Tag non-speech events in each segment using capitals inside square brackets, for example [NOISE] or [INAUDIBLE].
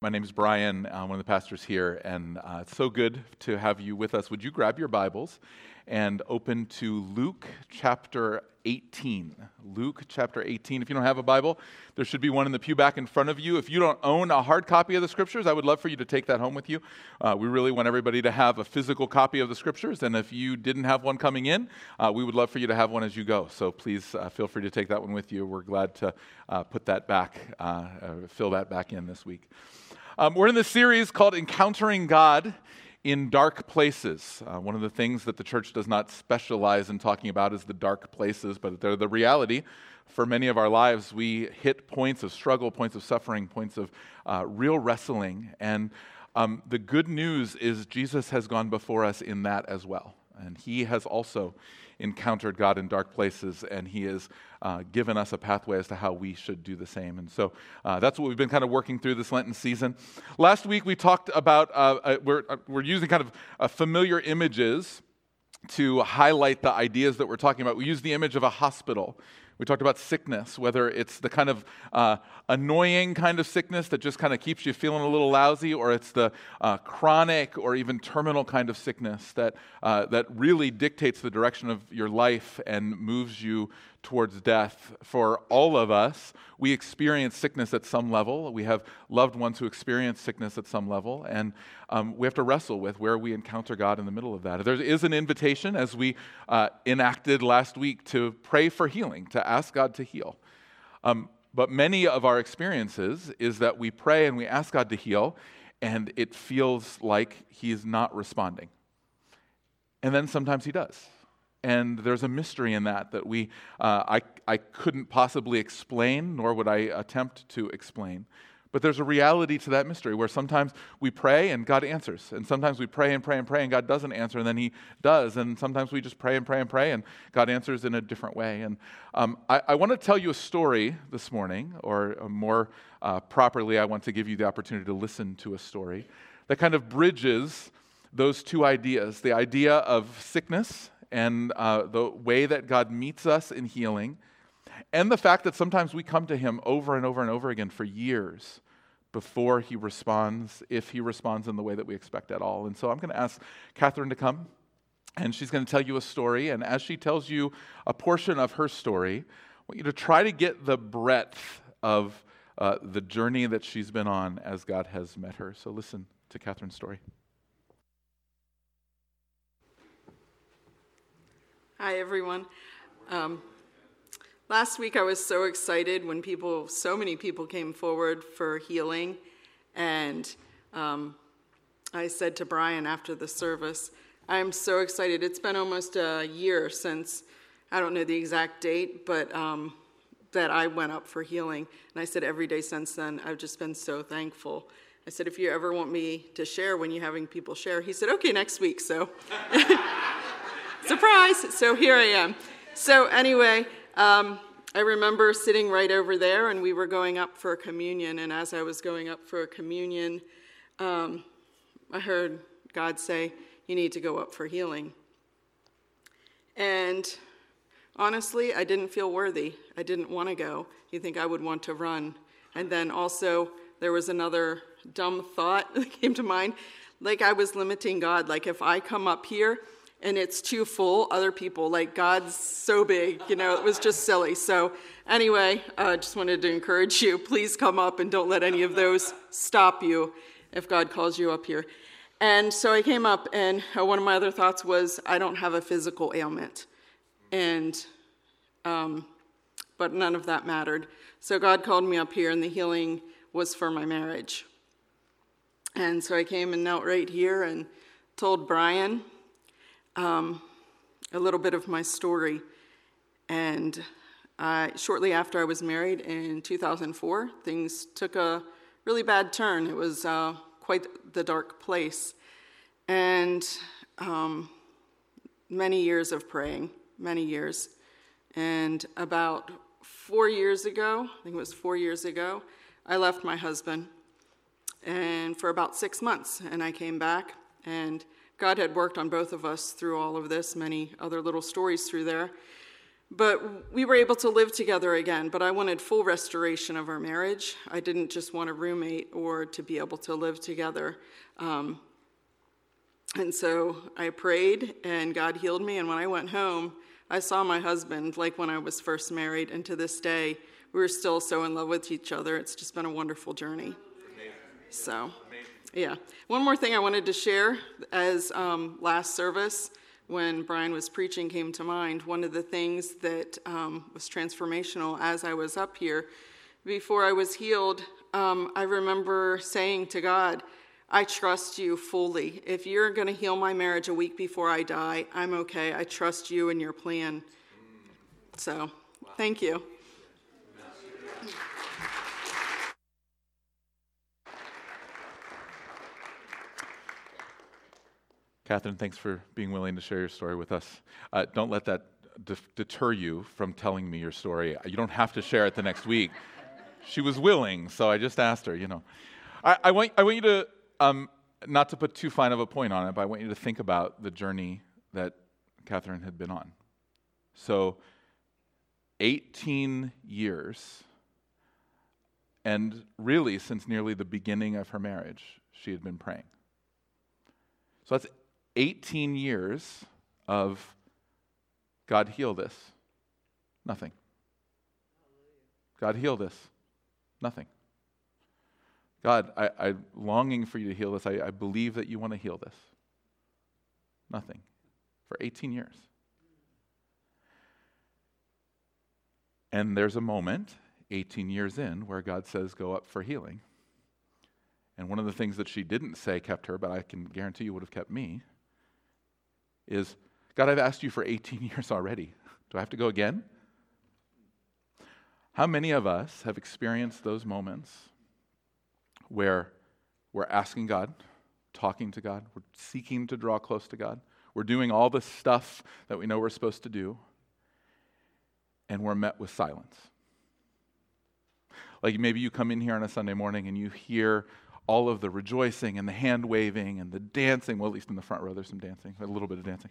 My name is Brian, I'm one of the pastors here, and uh, it's so good to have you with us. Would you grab your Bibles and open to Luke chapter 18? Luke chapter 18. If you don't have a Bible, there should be one in the pew back in front of you. If you don't own a hard copy of the Scriptures, I would love for you to take that home with you. Uh, we really want everybody to have a physical copy of the Scriptures, and if you didn't have one coming in, uh, we would love for you to have one as you go. So please uh, feel free to take that one with you. We're glad to uh, put that back, uh, uh, fill that back in this week. Um, we're in this series called Encountering God in Dark Places. Uh, one of the things that the church does not specialize in talking about is the dark places, but they're the reality. For many of our lives, we hit points of struggle, points of suffering, points of uh, real wrestling. And um, the good news is Jesus has gone before us in that as well. And he has also encountered God in dark places, and He has uh, given us a pathway as to how we should do the same. And so uh, that's what we've been kind of working through this Lenten season. Last week we talked about, uh, uh we're, uh, we're using kind of uh, familiar images to highlight the ideas that we're talking about. We use the image of a hospital. We talked about sickness, whether it's the kind of uh, annoying kind of sickness that just kind of keeps you feeling a little lousy, or it's the uh, chronic or even terminal kind of sickness that, uh, that really dictates the direction of your life and moves you towards death. For all of us, we experience sickness at some level. We have loved ones who experience sickness at some level, and um, we have to wrestle with where we encounter God in the middle of that. There is an invitation, as we uh, enacted last week, to pray for healing, to ask God to heal. Um, but many of our experiences is that we pray and we ask God to heal, and it feels like He's not responding. And then sometimes He does and there's a mystery in that that we uh, I, I couldn't possibly explain nor would i attempt to explain. But there's a reality to that mystery where sometimes we pray and god answers and sometimes we pray and pray and pray and god doesn't answer and then he does and sometimes we just pray and pray and pray and god answers in a different way. And um, I, I want to tell you a story this morning or more uh, properly i want to give you the opportunity to listen to a story that kind of bridges those two ideas the idea of sickness and uh, the way that God meets us in healing, and the fact that sometimes we come to Him over and over and over again for years before He responds, if He responds in the way that we expect at all. And so I'm going to ask Catherine to come, and she's going to tell you a story. And as she tells you a portion of her story, I want you to try to get the breadth of uh, the journey that she's been on as God has met her. So listen to Catherine's story. Hi, everyone. Um, last week I was so excited when people, so many people came forward for healing. And um, I said to Brian after the service, I'm so excited. It's been almost a year since, I don't know the exact date, but um, that I went up for healing. And I said, every day since then, I've just been so thankful. I said, if you ever want me to share when you're having people share, he said, okay, next week. So. [LAUGHS] Surprise! So here I am. So, anyway, um, I remember sitting right over there, and we were going up for communion. And as I was going up for communion, um, I heard God say, You need to go up for healing. And honestly, I didn't feel worthy. I didn't want to go. You think I would want to run. And then also, there was another dumb thought [LAUGHS] that came to mind. Like I was limiting God. Like if I come up here, and it's too full. Other people, like God's so big, you know, it was just silly. So, anyway, I uh, just wanted to encourage you please come up and don't let any of those stop you if God calls you up here. And so I came up, and uh, one of my other thoughts was, I don't have a physical ailment. And, um, but none of that mattered. So God called me up here, and the healing was for my marriage. And so I came and knelt right here and told Brian, um, a little bit of my story. And I, shortly after I was married in 2004, things took a really bad turn. It was uh, quite the dark place. And um, many years of praying, many years. And about four years ago, I think it was four years ago, I left my husband and for about six months. And I came back and God had worked on both of us through all of this, many other little stories through there. But we were able to live together again, but I wanted full restoration of our marriage. I didn't just want a roommate or to be able to live together. Um, and so I prayed, and God healed me. And when I went home, I saw my husband like when I was first married, and to this day, we're still so in love with each other. It's just been a wonderful journey. So, yeah. One more thing I wanted to share as um, last service when Brian was preaching came to mind. One of the things that um, was transformational as I was up here, before I was healed, um, I remember saying to God, I trust you fully. If you're going to heal my marriage a week before I die, I'm okay. I trust you and your plan. So, thank you. Catherine, thanks for being willing to share your story with us. Uh, don't let that de- deter you from telling me your story. You don't have to share it the next week. She was willing, so I just asked her, you know. I, I want, I want you to, um, not to put too fine of a point on it, but I want you to think about the journey that Catherine had been on. So, 18 years, and really since nearly the beginning of her marriage, she had been praying. So that's 18 years of God heal this. Nothing. God heal this. Nothing. God, I, am longing for you to heal this. I, I believe that you want to heal this. Nothing. For 18 years. And there's a moment, 18 years in, where God says, Go up for healing. And one of the things that she didn't say kept her, but I can guarantee you would have kept me, is God, I've asked you for 18 [LAUGHS] years already. Do I have to go again? How many of us have experienced those moments where we're asking God, talking to God, we're seeking to draw close to God, we're doing all the stuff that we know we're supposed to do, and we're met with silence? Like maybe you come in here on a Sunday morning and you hear all of the rejoicing and the hand waving and the dancing. Well, at least in the front row, there's some dancing, a little bit of dancing.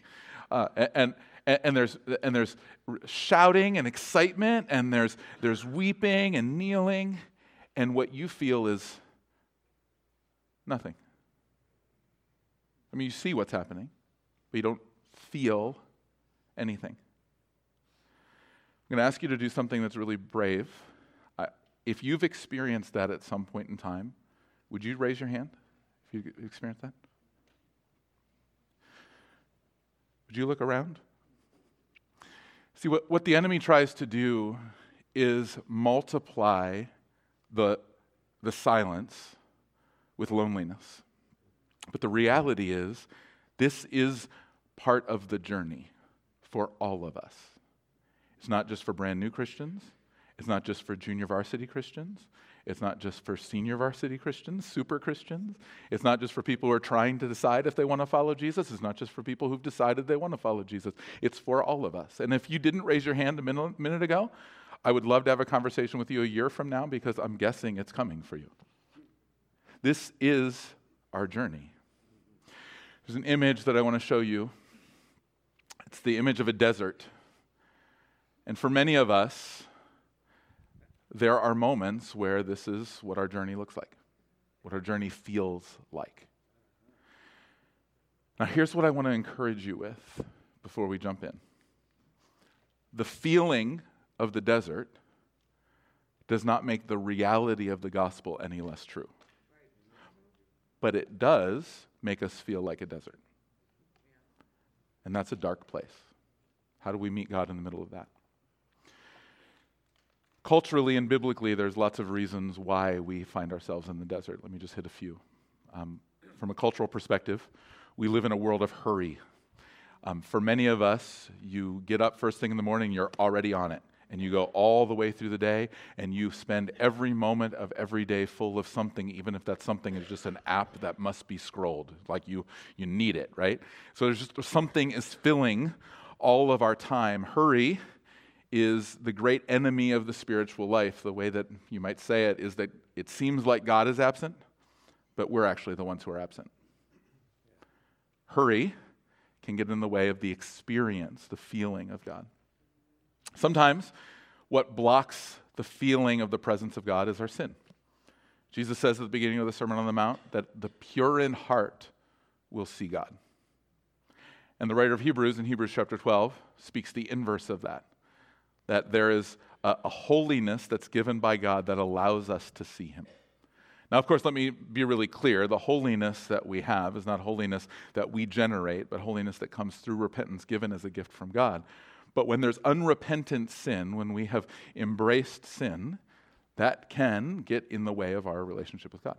Uh, and, and, and, there's, and there's shouting and excitement, and there's, there's weeping and kneeling, and what you feel is nothing. I mean, you see what's happening, but you don't feel anything. I'm going to ask you to do something that's really brave. I, if you've experienced that at some point in time, would you raise your hand if you experienced that? Would you look around? See, what, what the enemy tries to do is multiply the, the silence with loneliness. But the reality is, this is part of the journey for all of us. It's not just for brand new Christians, it's not just for junior varsity Christians, it's not just for senior varsity Christians, super Christians. It's not just for people who are trying to decide if they want to follow Jesus. It's not just for people who've decided they want to follow Jesus. It's for all of us. And if you didn't raise your hand a minute, minute ago, I would love to have a conversation with you a year from now because I'm guessing it's coming for you. This is our journey. There's an image that I want to show you. It's the image of a desert. And for many of us, there are moments where this is what our journey looks like, what our journey feels like. Now, here's what I want to encourage you with before we jump in the feeling of the desert does not make the reality of the gospel any less true. But it does make us feel like a desert. And that's a dark place. How do we meet God in the middle of that? Culturally and biblically, there's lots of reasons why we find ourselves in the desert. Let me just hit a few. Um, from a cultural perspective, we live in a world of hurry. Um, for many of us, you get up first thing in the morning, you're already on it. And you go all the way through the day, and you spend every moment of every day full of something, even if that something is just an app that must be scrolled. Like you, you need it, right? So there's just something is filling all of our time. Hurry is the great enemy of the spiritual life. The way that you might say it is that it seems like God is absent, but we're actually the ones who are absent. Hurry can get in the way of the experience, the feeling of God. Sometimes what blocks the feeling of the presence of God is our sin. Jesus says at the beginning of the Sermon on the Mount that the pure in heart will see God. And the writer of Hebrews in Hebrews chapter 12 speaks the inverse of that that there is a, a, holiness that's given by God that allows us to see Him. Now, of course, let me be really clear the holiness that we have is not holiness that we generate, but holiness that comes through repentance given as a gift from God. But when there's unrepentant sin, when we have embraced sin, that can get in the way of our relationship with God.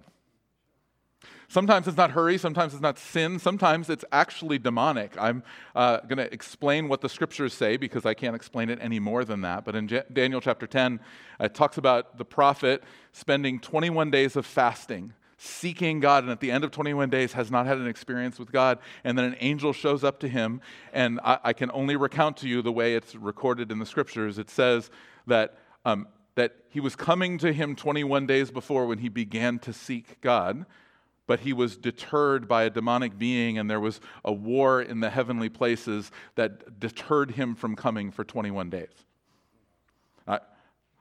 Sometimes it's not hurry, sometimes it's not sin, sometimes it's actually demonic. I'm uh, going to explain what the scriptures say because I can't explain it any more than that. But in J- Daniel chapter 10, it talks about the prophet spending 21 days of fasting, seeking God, and at the end of 21 days has not had an experience with God. And then an angel shows up to him, and I, I can only recount to you the way it's recorded in the scriptures. It says that. Um, that he was coming to him 21 days before when he began to seek God but he was deterred by a demonic being, and there was a war in the heavenly places that deterred him from coming for 21 days. I,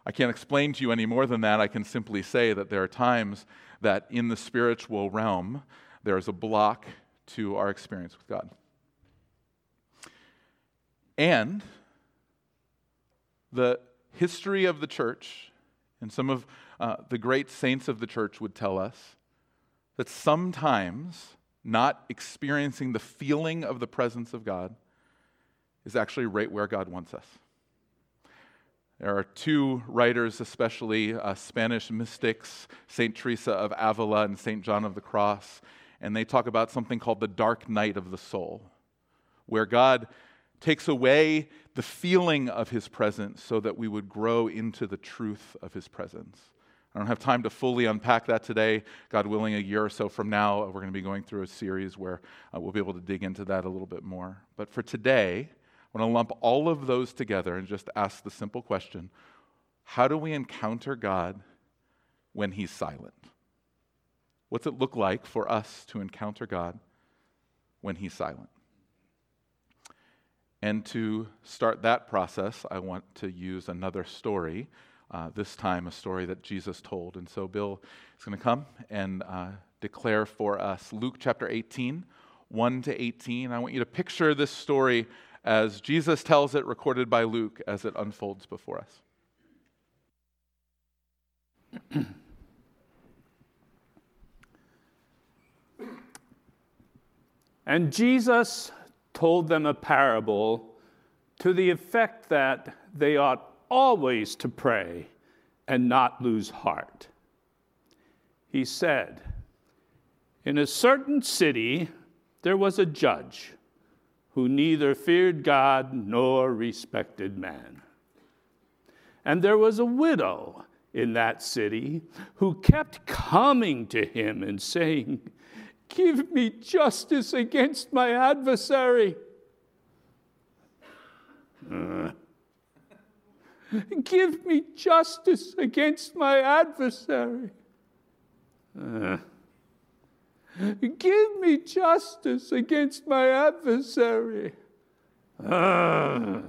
I can't explain to you any more than that. I can simply say that there are times that in the spiritual realm, there is a block to our experience with God. And the history of the church and some of uh, the great saints of the church would tell us that sometimes not experiencing the feeling of the presence of God is actually right where God wants us. There are two writers, especially uh, Spanish mystics, St. Teresa of Avila and St. John of the Cross, and they talk about something called the dark night of the soul, where God takes away the feeling of his presence so that we would grow into the truth of his presence. I don't have time to fully unpack that today. God willing, a year or so from now, we're going to be going through a series where uh, we'll be able to dig into that a little bit more. But for today, I want to lump all of those together and just ask the simple question How do we encounter God when He's silent? What's it look like for us to encounter God when He's silent? And to start that process, I want to use another story uh, this time a story that Jesus told. And so Bill is going to come and uh, declare for us Luke chapter 18, 1 to 18. I want you to picture this story as Jesus tells it, recorded by Luke, as it unfolds before us. [CLEARS THROAT] and Jesus told them a parable to the effect that they ought always to pray and not lose heart. He said, In a certain city there was a judge who neither feared God nor respected man. And there was a widow in that city who kept coming to him and saying, Give me justice against my adversary. Uh, Give me justice against my adversary. Uh, give me justice against my adversary. Uh,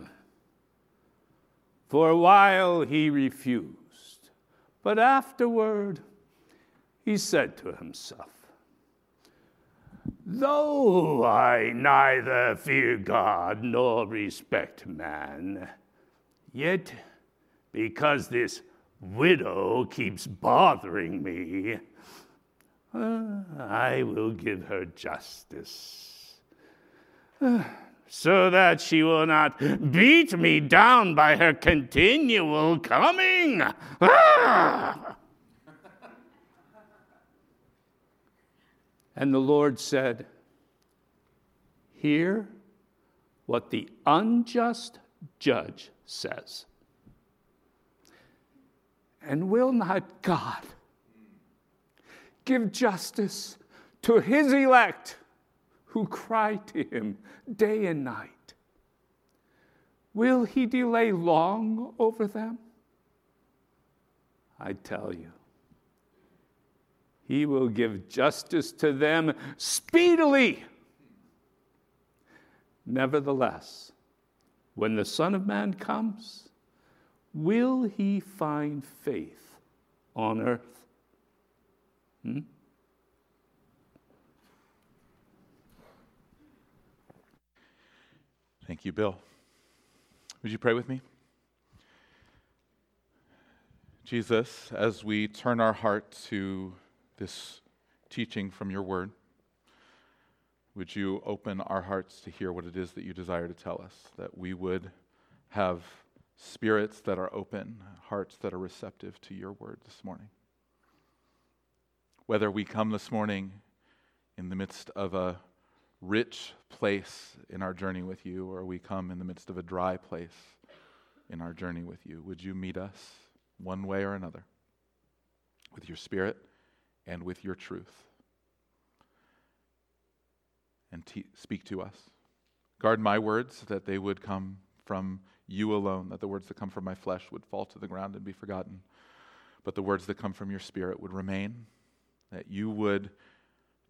for a while he refused, but afterward he said to himself, Though I neither fear God nor respect man, yet because this widow keeps bothering me, uh, I will give her justice. Uh, so that she will not beat me down by her continual coming. Ah! and the Lord said, Hear what the unjust judge says. And will not God give justice to his elect who cry to him day and night? Will he delay long over them? I tell you, he will give justice to them speedily. Nevertheless, when the Son of Man comes, will he find faith on earth? Hmm? Thank you, Bill. Would you pray with me? Jesus, as we turn our heart to this teaching from your word, would you open our hearts to hear what it is that you desire to tell us? That we would have spirits that are open, hearts that are receptive to your word this morning. Whether we come this morning in the midst of a rich place in our journey with you, or we come in the midst of a dry place in our journey with you, would you meet us one way or another with your spirit and with your truth? And te- speak to us. Guard my words that they would come from you alone, that the words that come from my flesh would fall to the ground and be forgotten, but the words that come from your spirit would remain, that you would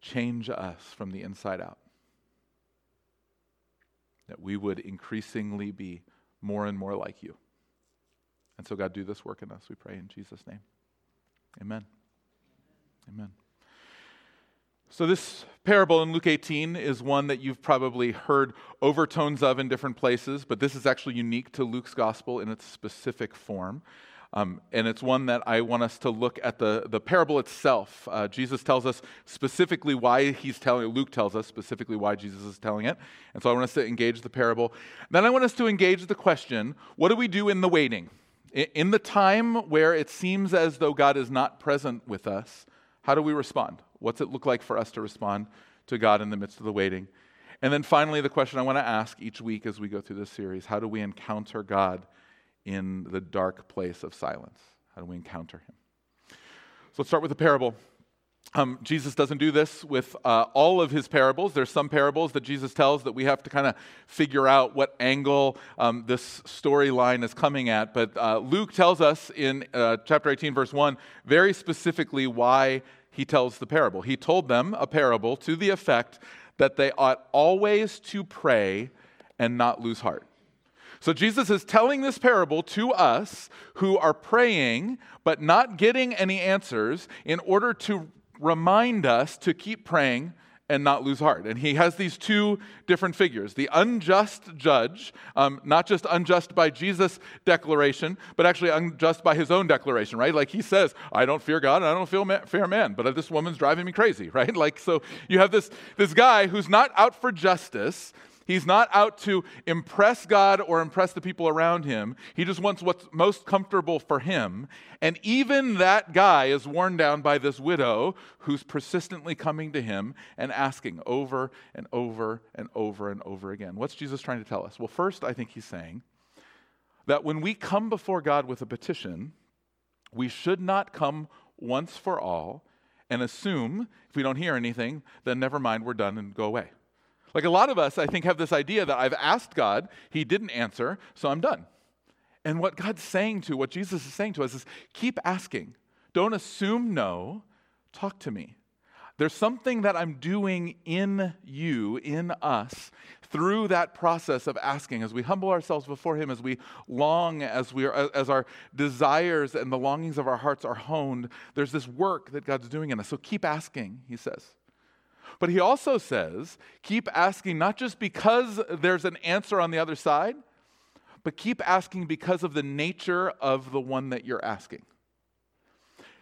change us from the inside out that we would increasingly be more and more like you. And so, God, do this work in us, we pray in Jesus' name. Amen. Amen. So, this parable in Luke 18 is one that you've probably heard overtones of in different places, but this is actually unique to Luke's gospel in its specific form. Um, and it's one that I want us to look at the, the parable itself. Uh, Jesus tells us specifically why he's telling it. Luke tells us specifically why Jesus is telling it. And so I want us to engage the parable. Then I want us to engage the question what do we do in the waiting? In the time where it seems as though God is not present with us, how do we respond? What's it look like for us to respond to God in the midst of the waiting? And then finally, the question I want to ask each week as we go through this series how do we encounter God in the dark place of silence? How do we encounter him? So let's start with the parable. Um, Jesus doesn't do this with uh, all of his parables. There's some parables that Jesus tells that we have to kind of figure out what angle um, this storyline is coming at. But uh, Luke tells us in uh, chapter 18, verse 1, very specifically why he tells the parable. He told them a parable to the effect that they ought always to pray and not lose heart. So Jesus is telling this parable to us who are praying but not getting any answers in order to remind us to keep praying and not lose heart. And he has these two different figures the unjust judge, um, not just unjust by Jesus' declaration, but actually unjust by his own declaration, right? Like he says, I don't fear God and I don't feel ma- fair man, but this woman's driving me crazy, [LAUGHS] right? Like, so you have this, this guy who's not out for justice, He's not out to impress God or impress the people around him. He just wants what's most comfortable for him. And even that guy is worn down by this widow who's persistently coming to him and asking over and over and over and over again. What's Jesus trying to tell us? Well, first, I think he's saying that when we come before God with a petition, we should not come once for all and assume if we don't hear anything, then never mind, we're done and go away. Like a lot of us, I think, have this idea that I've asked God, He didn't answer, so I'm done. And what God's saying to, what Jesus is saying to us is keep asking. Don't assume no, talk to me. There's something that I'm doing in you, in us, through that process of asking, as we humble ourselves before Him, as we long, as we are, as our desires and the longings of our hearts are honed. There's this work that God's doing in us. So keep asking, He says. But he also says, keep asking not just because there's an answer on the other side, but keep asking because of the nature of the one that you're asking.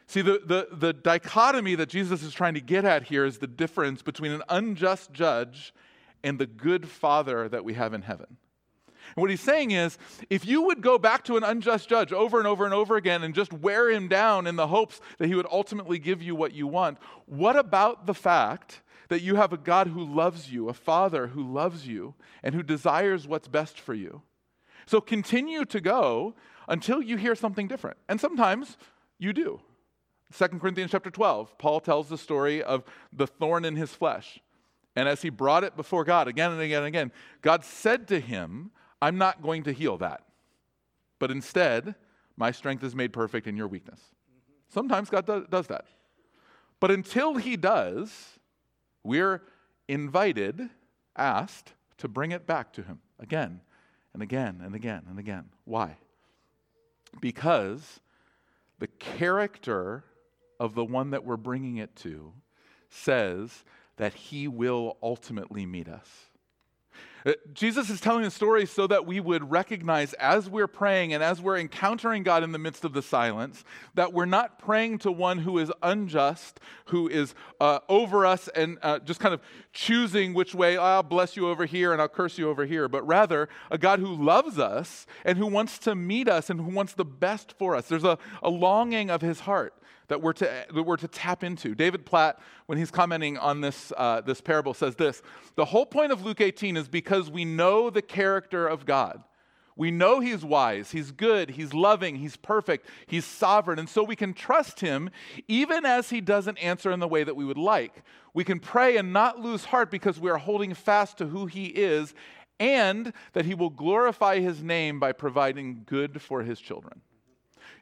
See, the, the, the dichotomy that Jesus is trying to get at here is the difference between an unjust judge and the good father that we have in heaven. And what he's saying is if you would go back to an unjust judge over and over and over again and just wear him down in the hopes that he would ultimately give you what you want, what about the fact that you have a God who loves you, a Father who loves you, and who desires what's best for you. So continue to go until you hear something different. And sometimes you do. 2 Corinthians chapter 12, Paul tells the story of the thorn in his flesh. And as he brought it before God again and again and again, God said to him, I'm not going to heal that. But instead, my strength is made perfect in your weakness. Sometimes God does that. But until he does, we're invited, asked to bring it back to Him again and again and again and again. Why? Because the character of the one that we're bringing it to says that he will ultimately meet us. Uh, Jesus is telling the story so that we would recognize as we're praying and as we're encountering God in the midst of the silence, that we're not praying to one who is unjust, who is uh, over us and uh, just kind of choosing which way I'll bless you over here and I'll curse you over here, but rather a God who loves us and who wants to meet us and who wants the best for us. There's a, a longing of his heart that we're to, that we're to tap into. David Platt, when he's commenting on this, uh, this parable, says this The whole point of Luke 18 is because we know the character of God. We know he's wise, he's good, he's loving, he's perfect, he's sovereign, and so we can trust him even as he doesn't answer in the way that we would like. We can pray and not lose heart because we are holding fast to who he is and that he will glorify his name by providing good for his children.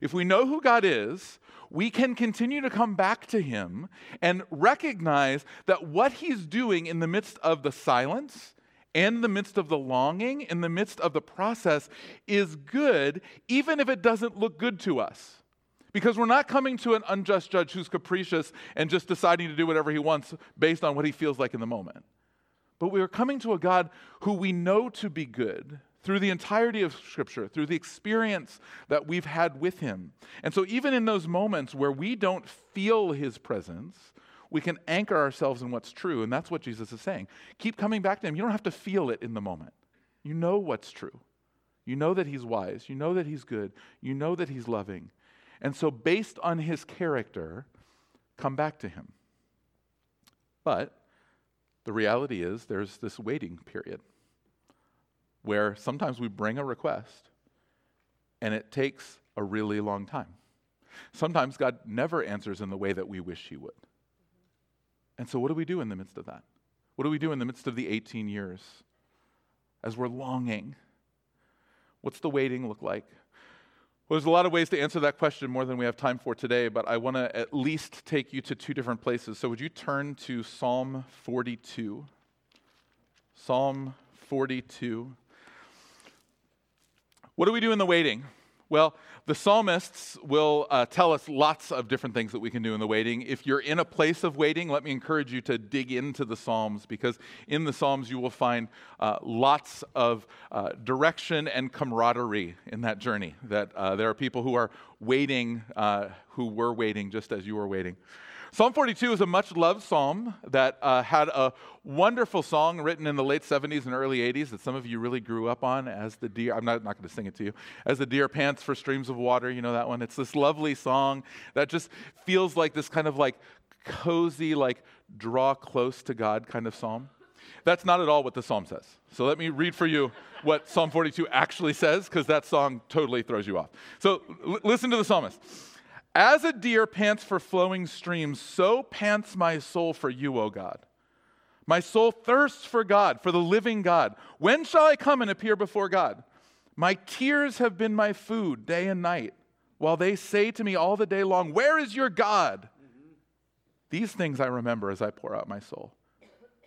If we know who God is, we can continue to come back to Him and recognize that what He's doing in the midst of the silence, in the midst of the longing, in the midst of the process, is good, even if it doesn't look good to us. Because we're not coming to an unjust judge who's capricious and just deciding to do whatever he wants based on what he feels like in the moment. But we are coming to a God who we know to be good, through the entirety of Scripture, through the experience that we've had with Him. And so, even in those moments where we don't feel His presence, we can anchor ourselves in what's true. And that's what Jesus is saying. Keep coming back to Him. You don't have to feel it in the moment. You know what's true. You know that He's wise. You know that He's good. You know that He's loving. And so, based on His character, come back to Him. But the reality is, there's this waiting period where sometimes we bring a request and it takes a really long time. Sometimes God never answers in the way that we wish He would. And so, what do we do in the midst of that? What do we do in the midst of the 18 years as we're longing? What's the waiting look like? Well, there's a lot of ways to answer that question more than we have time for today, but I want to at least take you to two different places. So, would you turn to Psalm 42? Psalm 42. What do we do in the waiting? Well, the psalmists will uh, tell us lots of different things that we can do in the waiting. If you're in a place of waiting, let me encourage you to dig into the Psalms because in the Psalms you will find uh, lots of uh, direction and camaraderie in that journey. That uh, there are people who are waiting, uh, who were waiting just as you were waiting. Psalm 42 is a much loved psalm that uh, had a wonderful song written in the late 70s and early 80s that some of you really grew up on as the deer. I'm not, not going to sing it to you. As the deer pants for streams of water. You know that one? It's this lovely song that just feels like this kind of like cozy, like draw close to God kind of psalm. That's not at all what the psalm says. So let me read for you what Psalm 42 actually says, because that song totally throws you off. So l- listen to the psalmist. As a deer pants for flowing streams, so pants my soul for you, O God. My soul thirsts for God, for the living God. When shall I come and appear before God? My tears have been my food day and night, while they say to me all the day long, Where is your God? These things I remember as I pour out my soul.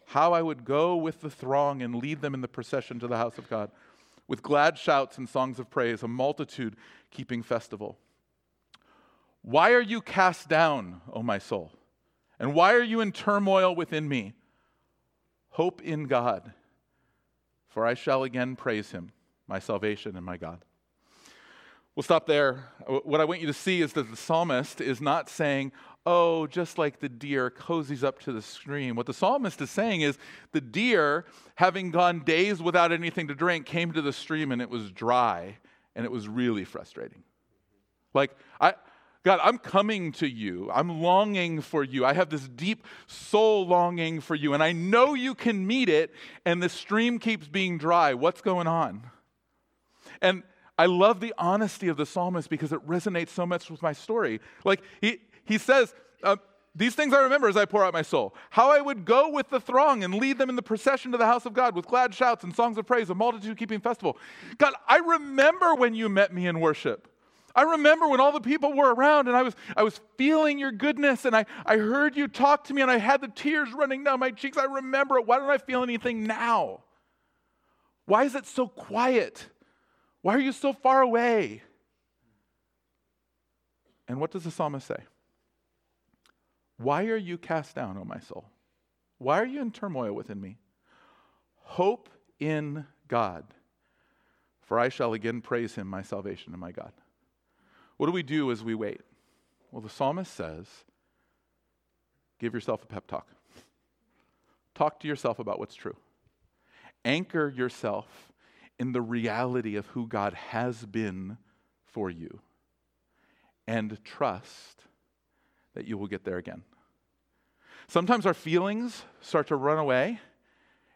How I would go with the throng and lead them in the procession to the house of God, with glad shouts and songs of praise, a multitude keeping festival. Why are you cast down, O my soul? And why are you in turmoil within me? Hope in God, for I shall again praise him, my salvation and my God. We'll stop there. What I want you to see is that the psalmist is not saying, oh, just like the deer cozies up to the stream. What the psalmist is saying is the deer, having gone days without anything to drink, came to the stream and it was dry and it was really frustrating. Like, I, God, I'm coming to you. I'm longing for you. I have this deep soul longing for you, and I know you can meet it, and the stream keeps being dry. What's going on? And I love the honesty of the psalmist because it resonates so much with my story. Like, he, he says, uh, these things I remember as I pour out my soul. How I would go with the throng and lead them in the procession to the house of God with glad shouts and songs of praise, a multitude keeping festival. God, I remember when you met me in worship. I remember when all the people were around and I was, I was feeling your goodness and I, I heard you talk to me and I had the tears running down my cheeks. I remember it. Why don't I feel anything now? Why is it so quiet? Why are you so far away? And what does the psalmist say? Why are you cast down, O my soul? Why are you in turmoil within me? Hope in God, for I shall again praise him, my salvation and my God. What do we do as we wait? Well, the psalmist says, give yourself a pep talk. Talk to yourself about what's true. Anchor yourself in the reality of who God has been for you. And trust that you will get there again. Sometimes our feelings start to run away,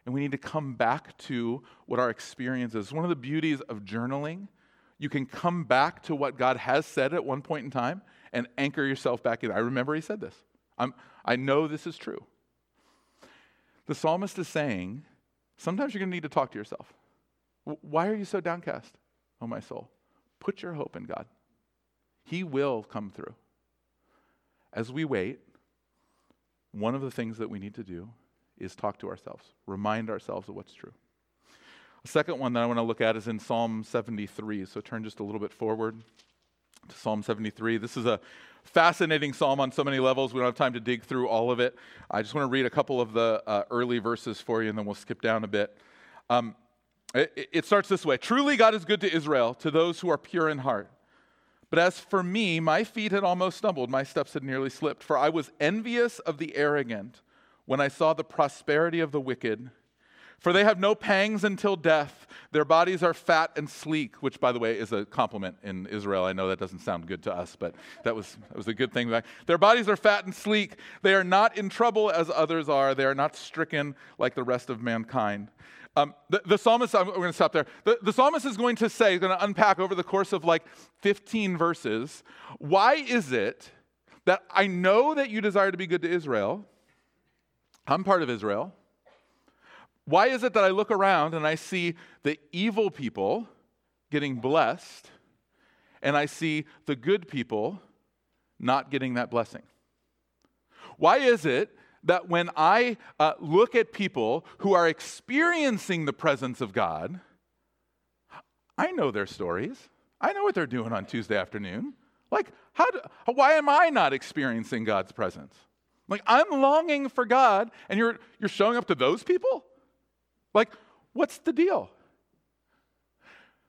and we need to come back to what our experience is. One of the beauties of journaling, you can come back to what God has said at one point in time and anchor yourself back in. I remember He said this. I'm, I know this is true. The psalmist is saying, sometimes you're going to need to talk to yourself. Why are you so downcast, oh my soul? Put your hope in God. He will come through. As we wait, one of the things that we need to do is talk to ourselves, remind ourselves of what's true. The second one that I want to look at is in Psalm 73. So turn just a little bit forward to Psalm 73. This is a fascinating psalm on so many levels. We don't have time to dig through all of it. I just want to read a couple of the uh, early verses for you, and then we'll skip down a bit. Um, it, it starts this way Truly, God is good to Israel, to those who are pure in heart. But as for me, my feet had almost stumbled, my steps had nearly slipped, for I was envious of the arrogant when I saw the prosperity of the wicked. For they have no pangs until death. Their bodies are fat and sleek, which, by the way, is a compliment in Israel. I know that doesn't sound good to us, but that was, that was a good thing. Their bodies are fat and sleek. They are not in trouble as others are. They are not stricken like the rest of mankind. Um, the, the, psalmist, we're going to stop there. The, the psalmist is going to say, going to unpack over the course of like 15 verses, why is it that I know that you desire to be good to Israel? I'm part of Israel. Why is it that I look around and I see the evil people getting blessed and I see the good people not getting that blessing? Why is it that when I uh, look at people who are experiencing the presence of God, I know their stories. I know what they're doing on Tuesday afternoon. Like, how do, why am I not experiencing God's presence? Like, I'm longing for God, and you're, you're showing up to those people? Like, what's the deal?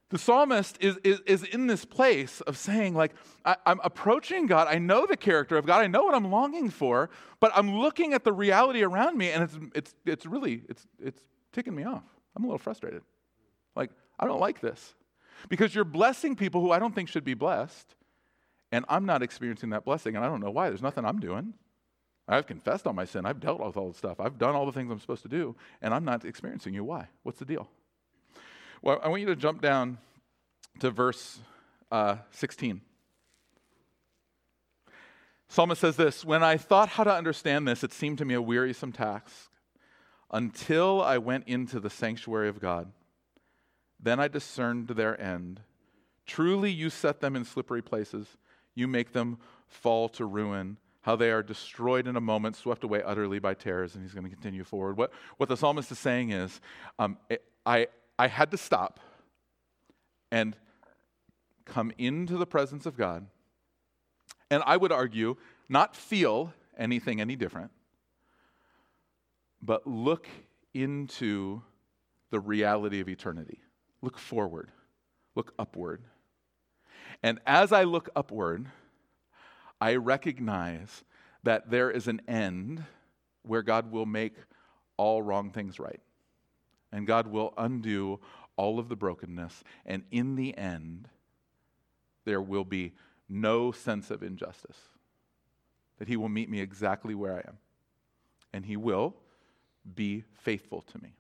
The psalmist is, is, is in this place of saying, like, I, am approaching God. I know the character of God. I know what I'm longing for, but I'm looking at the reality around me, and it's, it's, it's really, it's, it's ticking me off. I'm a little frustrated. Like, I don't like this. Because you're blessing people who I don't think should be blessed, and I'm not experiencing that blessing, and I don't know why. There's nothing I'm doing. I've confessed all my sin. I've dealt with all the stuff. I've done all the things I'm supposed to do, and I'm not experiencing you. Why? What's the deal? Well, I want you to jump down to verse uh, 16. Psalmist says this When I thought how to understand this, it seemed to me a wearisome task until I went into the sanctuary of God. Then I discerned their end. Truly, you set them in slippery places, you make them fall to ruin. How they are destroyed in a moment, swept away utterly by terrors. And he's going to continue forward. What, what the psalmist is saying is, um, I, I had to stop and come into the presence of God. And I would argue, not feel anything any different, but look into the reality of eternity. Look forward, look upward. And as I look upward, I recognize that there is an end where God will make all wrong things right and God will undo all of the brokenness. And in the end, there will be no sense of injustice. That He will meet me exactly where I am. And He will be faithful to me.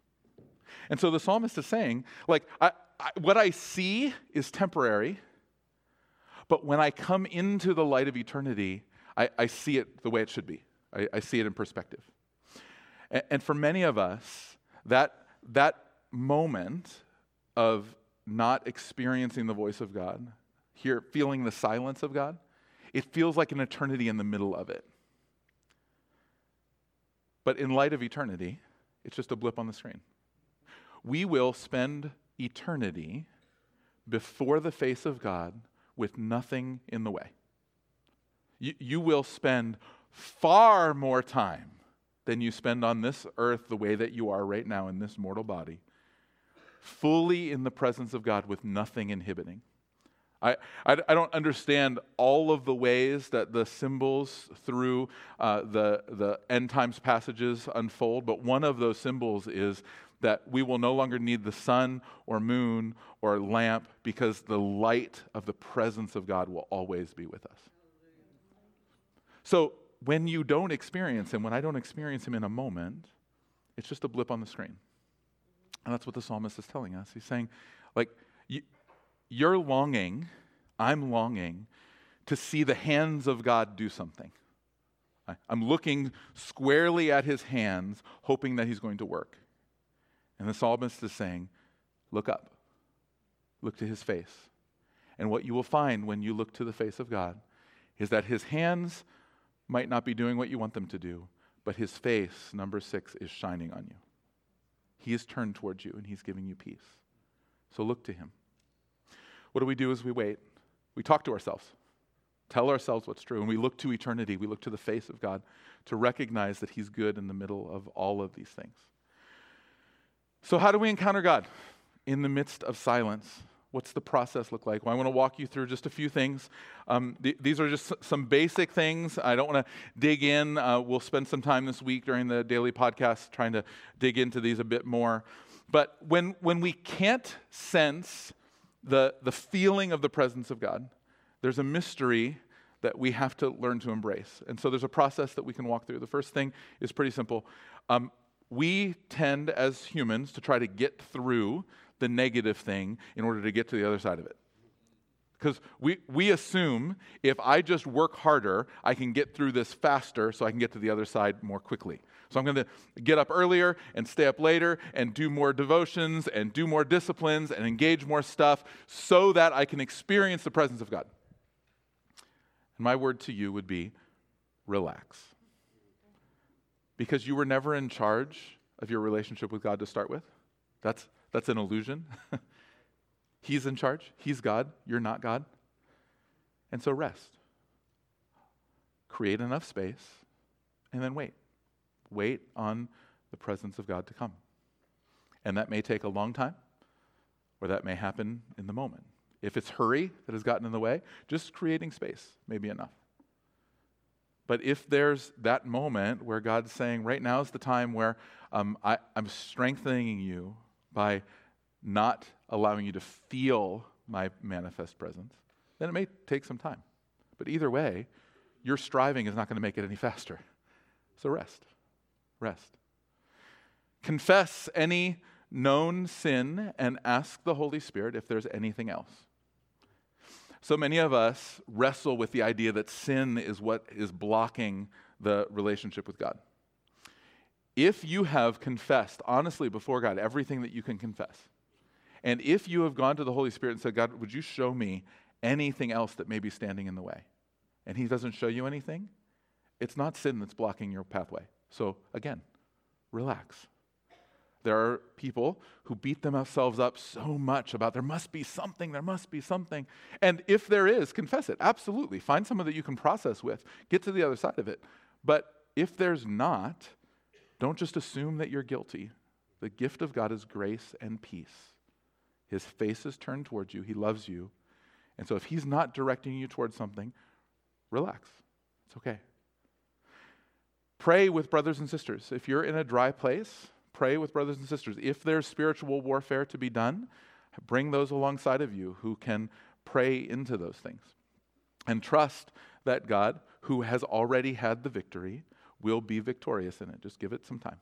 And so the psalmist is saying, like, I, I, what I see is temporary, but when I come into the light of eternity, I, I see it the way it should be. I, see it in perspective. And, and for many of us, that that moment of not experiencing the voice of God, here feeling the silence of God, it feels like an eternity in the middle of it. But in light of eternity, it's just a blip on the screen. We will spend eternity before the face of God with nothing in the way. You, you will spend far more time than you spend on this earth the way that you are right now in this mortal body, fully in the presence of God with nothing inhibiting. I, I, I, don't understand all of the ways that the symbols through uh, the, the end times passages unfold, but one of those symbols is that we will no longer need the sun or moon or lamp because the light of the presence of God will always be with us. So when you don't experience Him, when I don't experience Him in a moment, it's just a blip on the screen. And that's what the psalmist is telling us. He's saying, like, you, you're longing, I'm longing to see the hands of God do something. I'm looking squarely at his hands, hoping that he's going to work. And the psalmist is saying, Look up, look to his face. And what you will find when you look to the face of God is that his hands might not be doing what you want them to do, but his face, number six, is shining on you. He is turned towards you and he's giving you peace. So look to him. What do we do as we wait? We talk to ourselves, tell ourselves what's true, and we look to eternity. We look to the face of God to recognize that he's good in the middle of all of these things. So, how do we encounter God? In the midst of silence. What's the process look like? Well, I want to walk you through just a few things. Um, th- these are just some basic things. I don't want to dig in. Uh, we'll spend some time this week during the daily podcast trying to dig into these a bit more. But when, when we can't sense the, the feeling of the presence of God, there's a mystery that we have to learn to embrace. And so there's a process that we can walk through. The first thing is pretty simple. Um, we tend as humans to try to get through the negative thing in order to get to the other side of it. Because we, we assume if I just work harder, I can get through this faster so I can get to the other side more quickly. So I'm going to get up earlier and stay up later and do more devotions and do more disciplines and engage more stuff so that I can experience the presence of God. And my word to you would be relax. Because you were never in charge of your relationship with God to start with. That's, that's an illusion. [LAUGHS] He's in charge. He's God. You're not God. And so rest. Create enough space and then wait. Wait on the presence of God to come. And that may take a long time, or that may happen in the moment. If it's hurry that has gotten in the way, just creating space may be enough. But if there's that moment where God's saying, right now is the time where um, I, I'm strengthening you by not allowing you to feel my manifest presence, then it may take some time. But either way, your striving is not going to make it any faster. So rest rest. Confess any known sin and ask the Holy Spirit if there's anything else. So many of us wrestle with the idea that sin is what is blocking the relationship with God. If you have confessed honestly before God everything that you can confess, and if you have gone to the Holy Spirit and said, God, would you show me anything else that may be standing in the way? And He doesn't show you anything, it's not sin that's blocking your pathway. So, again, relax. There are people who beat themselves up so much about there must be something, there must be something. And if there is, confess it. Absolutely. Find someone that you can process with. Get to the other side of it. But if there's not, don't just assume that you're guilty. The gift of God is grace and peace. His face is turned towards you, He loves you. And so if He's not directing you towards something, relax. It's okay. Pray with brothers and sisters. If you're in a dry place, pray with brothers and sisters. If there's spiritual warfare to be done, bring those alongside of you who can pray into those things. And trust that God, who has already had the victory, will be victorious in it. Just give it some time.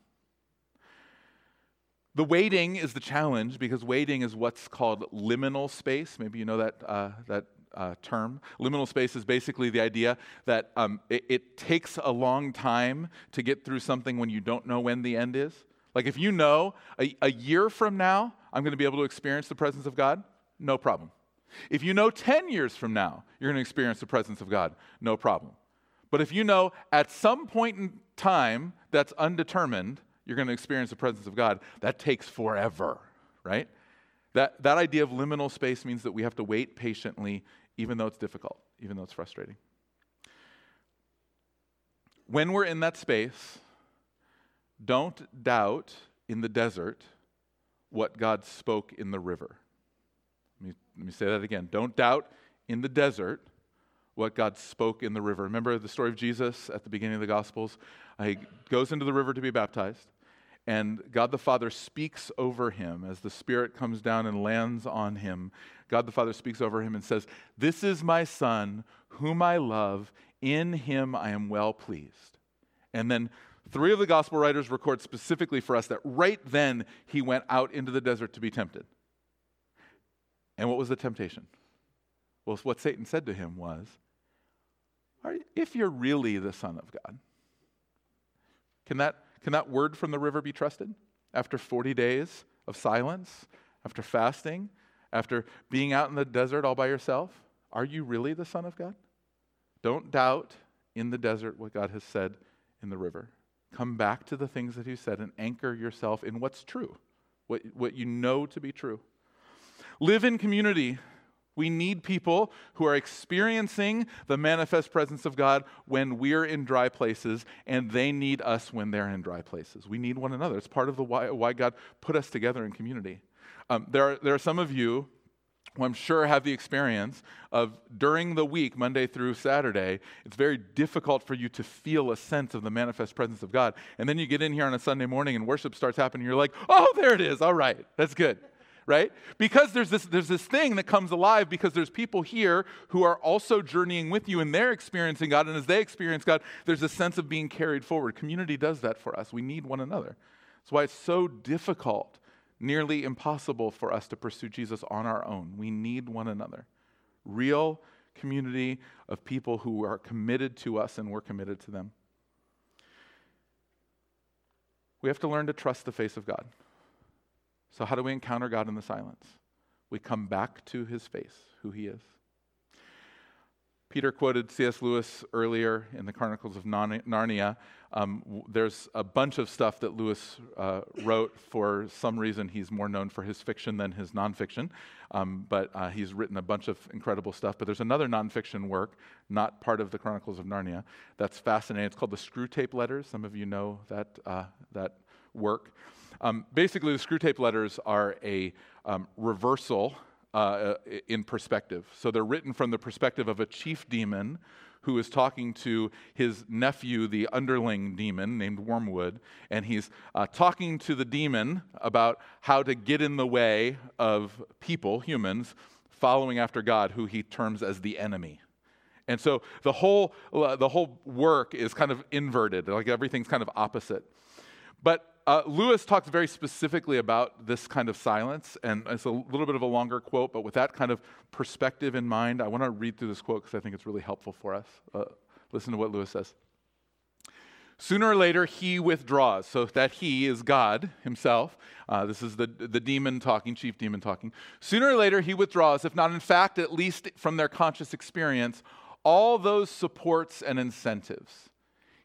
The waiting is the challenge because waiting is what's called liminal space. Maybe you know that, uh, that uh, term. Liminal space is basically the idea that um, it, it, takes a long time to get through something when you don't know when the end is. Like if you know a, a year from now, I'm going to be able to experience the presence of God, no problem. If you know 10 years from now, you're going to experience the presence of God, no problem. But if you know at some point in time that's undetermined, you're going to experience the presence of God, that takes forever, right? That, that idea of liminal space means that we have to wait patiently even though it's difficult, even though it's frustrating. when we're in that space, don't doubt in the desert what God spoke in the river. Let me, let me say that again. Don't doubt in the desert what God spoke in the river. Remember the story of Jesus at the beginning of the Gospels? Uh, he goes into the river to be baptized, and God the Father speaks over him as the Spirit comes down and lands on him. God the Father speaks over him and says, This is my Son, whom I love. In him I am well pleased. And then three of the gospel writers record specifically for us that right then he went out into the desert to be tempted. And what was the temptation? Well, what Satan said to him was, If you're really the Son of God, can that, can that word from the river be trusted? After 40 days of silence, after fasting, after being out in the desert all by yourself, are you really the Son of God? Don't doubt in the desert what God has said in the river. Come back to the things that He said and anchor yourself in what's true, what, what you know to be true. Live in community. We need people who are experiencing the manifest presence of God when we're in dry places, and they need us when they're in dry places. We need one another. It's part of the why, why God put us together in community. Um, there, are, there are some of you I'm sure have the experience of during the week, Monday through Saturday, it's very difficult for you to feel a sense of the manifest presence of God. And then you get in here on a Sunday morning and worship starts happening, you're like, oh, there it is. All right, that's good. Right? Because there's this, there's this thing that comes alive because there's people here who are also journeying with you and they're experiencing God. And as they experience God, there's a sense of being carried forward. Community does that for us. We need one another. That's why it's so difficult nearly impossible for us to pursue Jesus on our own. We need one another. Real community of people who are committed to us and we're committed to them. We have to learn to trust the face of God. So, how do we encounter God in the silence? We come back to his face, who he is. Peter quoted C.S. Lewis earlier in the Chronicles of Narnia. Um, there's a bunch of stuff that Lewis uh, wrote. For some reason, he's more known for his fiction than his nonfiction, um, but uh, he's written a bunch of incredible stuff. But there's another nonfiction work, not part of the Chronicles of Narnia, that's fascinating. It's called the Screwtape Letters. Some of you know that, uh, that work. Um, basically, the Screwtape Letters are a um, reversal uh, in perspective. So they're written from the perspective of a chief demon who is talking to his nephew, the underling demon named Wormwood, and he's uh, talking to the demon about how to get in the way of people, humans, following after God, who he terms as the enemy. And so the whole, uh, the whole work is kind of inverted, like everything's kind of opposite. But uh, Lewis talks very specifically about this kind of silence, and it's a little bit of a longer quote, but with that kind of perspective in mind, I want to read through this quote because I think it's really helpful for us. Uh, listen to what Lewis says. Sooner or later, he withdraws. So that he is God himself. Uh, this is the, the demon talking, chief demon talking. Sooner or later, he withdraws, if not in fact, at least from their conscious experience, all those supports and incentives.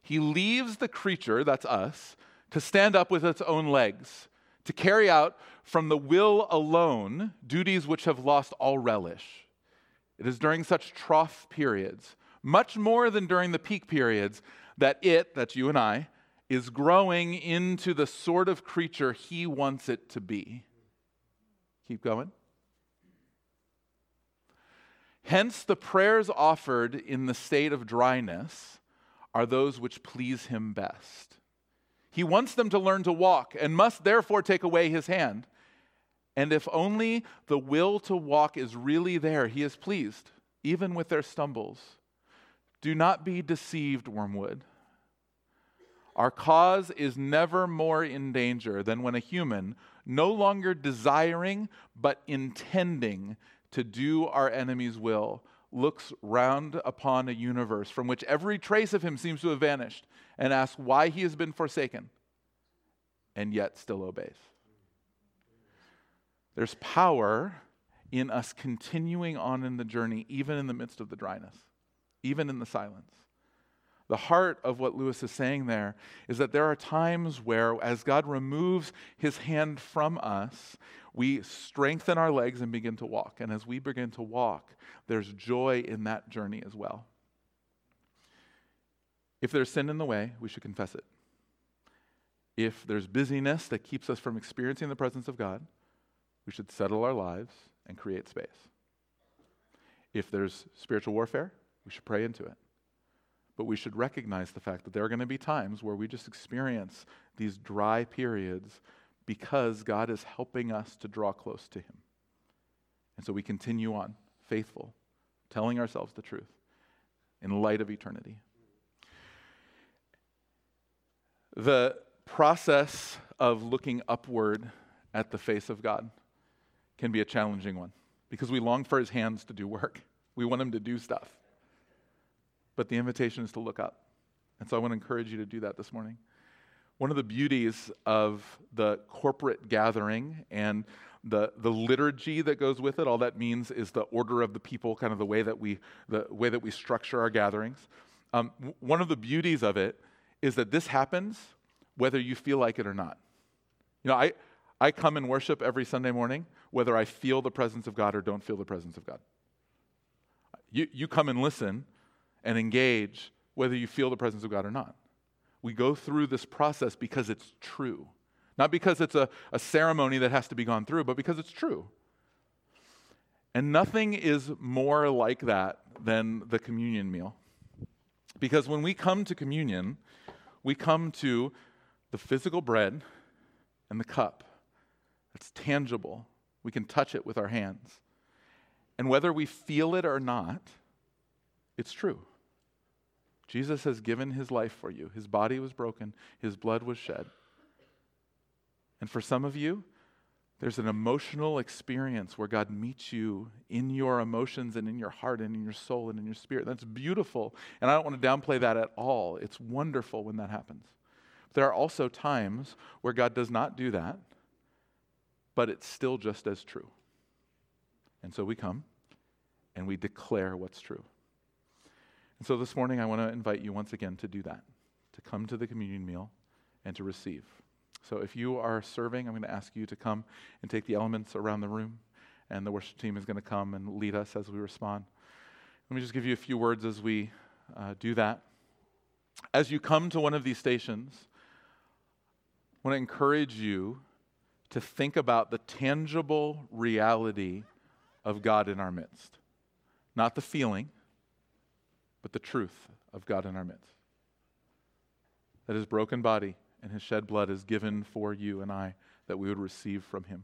He leaves the creature, that's us, to stand up with its own legs, to carry out from the will alone duties which have lost all relish. It is during such trough periods, much more than during the peak periods, that it, that's you and I, is growing into the sort of creature he wants it to be. Keep going. Hence, the prayers offered in the state of dryness are those which please him best. He wants them to learn to walk and must therefore take away his hand. And if only the will to walk is really there, he is pleased, even with their stumbles. Do not be deceived, Wormwood. Our cause is never more in danger than when a human, no longer desiring but intending to do our enemy's will, looks round upon a universe from which every trace of him seems to have vanished and asks why he has been forsaken and yet still obeys. There's power in us continuing on in the journey, even in the midst of the dryness, even in the silence. The heart of what Lewis is saying there is that there are times where, as God removes his hand from us, we strengthen our legs and begin to walk. And as we begin to walk, there's joy in that journey as well. If there's sin in the way, we should confess it. If there's busyness that keeps us from experiencing the presence of God, we should settle our lives and create space. If there's spiritual warfare, we should pray into it. But we should recognize the fact that there are going to be times where we just experience these dry periods because God is helping us to draw close to Him. And so we continue on, faithful, telling ourselves the truth in light of eternity. The process of looking upward at the face of God can be a challenging one because we long for his hands to do work. We want him to do stuff. But the invitation is to look up. And so I want to encourage you to do that this morning. One of the beauties of the corporate gathering and the, the liturgy that goes with it, all that means is the order of the people, kind of the way that we, the way that we structure our gatherings. Um, one of the beauties of it is that this happens whether you feel like it or not. You know, I, I come and worship every Sunday morning whether I feel the presence of God or don't feel the presence of God. You, you come and listen and engage whether you feel the presence of God or not. We go through this process because it's true. Not because it's a, a ceremony that has to be gone through, but because it's true. And nothing is more like that than the communion meal. Because when we come to communion, we come to the physical bread and the cup. It's tangible. We can touch it with our hands. And whether we feel it or not, it's true. Jesus has given his life for you. His body was broken, his blood was shed. And for some of you, there's an emotional experience where God meets you in your emotions and in your heart and in your soul and in your spirit. That's beautiful. And I don't want to downplay that at all. It's wonderful when that happens. There are also times where God does not do that, but it's still just as true. And so we come and we declare what's true. And so this morning, I want to invite you once again to do that, to come to the communion meal and to receive. So if you are serving, I'm going to ask you to come and take the elements around the room, and the worship team is going to come and lead us as we respond. Let me just give you a few words as we uh, do that. As you come to one of these stations, I want to encourage you to think about the tangible reality of God in our midst. Not the feeling, but the truth of God in our midst. That his broken body and his shed blood is given for you and I that we would receive from him.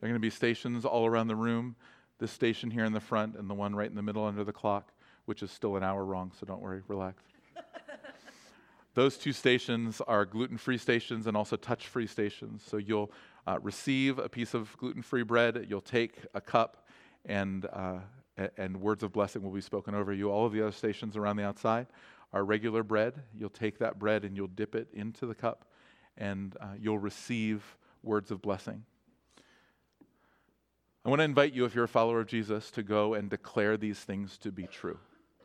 There are going to be stations all around the room. This station here in the front and the one right in the middle under the clock, which is still an hour wrong, so don't worry, relax. [LAUGHS] Those two stations are gluten free stations and also touch free stations. So you'll uh, receive a piece of gluten free bread, you'll take a cup, and, uh, and words of blessing will be spoken over you. All of the other stations around the outside are regular bread. You'll take that bread and you'll dip it into the cup, and uh, you'll receive words of blessing. I want to invite you, if you're a follower of Jesus, to go and declare these things to be true,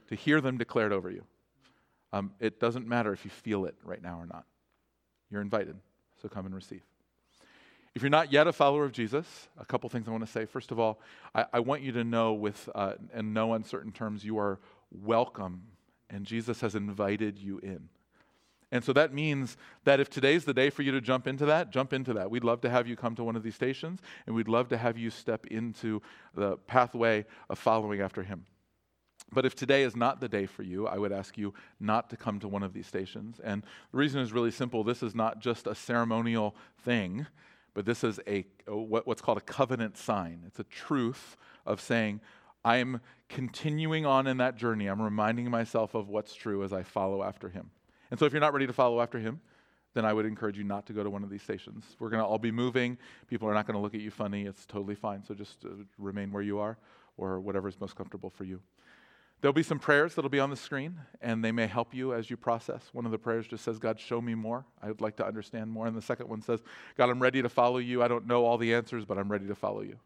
to hear them declared over you. Um, it doesn't matter if you feel it right now or not. You're invited, so come and receive. If you're not yet a follower of Jesus, a couple things I want to say. First of all, I, I want you to know, with uh, in no uncertain terms, you are welcome, and Jesus has invited you in. And so that means that if today's the day for you to jump into that, jump into that. We'd love to have you come to one of these stations, and we'd love to have you step into the pathway of following after Him. But if today is not the day for you, I would ask you not to come to one of these stations. And the reason is really simple this is not just a ceremonial thing, but this is a, what's called a covenant sign. It's a truth of saying, I'm continuing on in that journey. I'm reminding myself of what's true as I follow after him. And so if you're not ready to follow after him, then I would encourage you not to go to one of these stations. We're going to all be moving. People are not going to look at you funny. It's totally fine. So just uh, remain where you are or whatever is most comfortable for you. There'll be some prayers that'll be on the screen, and they may help you as you process. One of the prayers just says, God, show me more. I would like to understand more. And the second one says, God, I'm ready to follow you. I don't know all the answers, but I'm ready to follow you.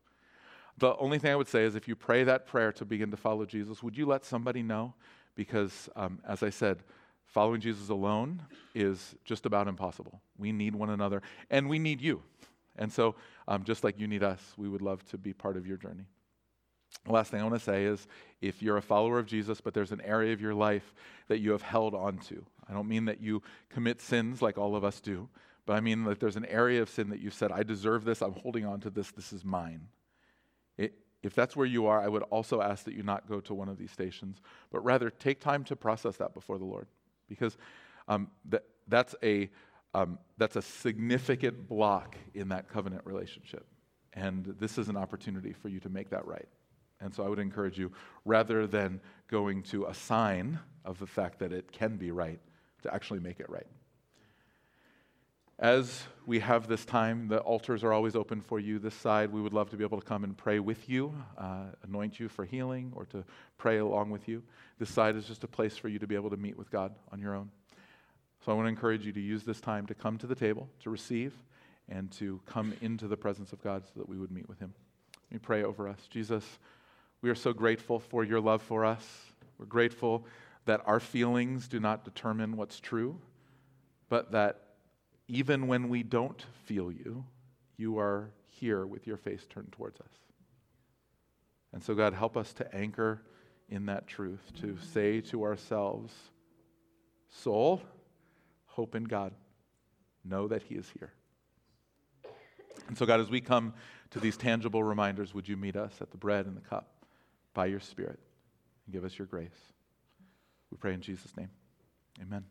The only thing I would say is if you pray that prayer to begin to follow Jesus, would you let somebody know? Because, um, as I said, following Jesus alone is just about impossible. We need one another, and we need you. And so, um, just like you need us, we would love to be part of your journey. Last thing I want to say is if you're a follower of Jesus, but there's an area of your life that you have held onto, I don't mean that you commit sins like all of us do, but I mean that there's an area of sin that you've said, I deserve this, I'm holding on to this, this is mine. It, if that's where you are, I would also ask that you not go to one of these stations, but rather take time to process that before the Lord. Because um, that, that's, a, um, that's a significant block in that covenant relationship. And this is an opportunity for you to make that right. And so I would encourage you, rather than going to a sign of the fact that it can be right, to actually make it right. As we have this time, the altars are always open for you this side. We would love to be able to come and pray with you, uh, anoint you for healing, or to pray along with you. This side is just a place for you to be able to meet with God on your own. So I want to encourage you to use this time to come to the table, to receive, and to come into the presence of God so that we would meet with Him. Let me pray over us. Jesus, we are so grateful for your love for us. We're grateful that our feelings do not determine what's true, but that even when we don't feel you, you are here with your face turned towards us. And so, God, help us to anchor in that truth, to say to ourselves, Soul, hope in God, know that He is here. And so, God, as we come to these tangible reminders, would you meet us at the bread and the cup by your Spirit and give us your grace? We pray in Jesus' name. Amen.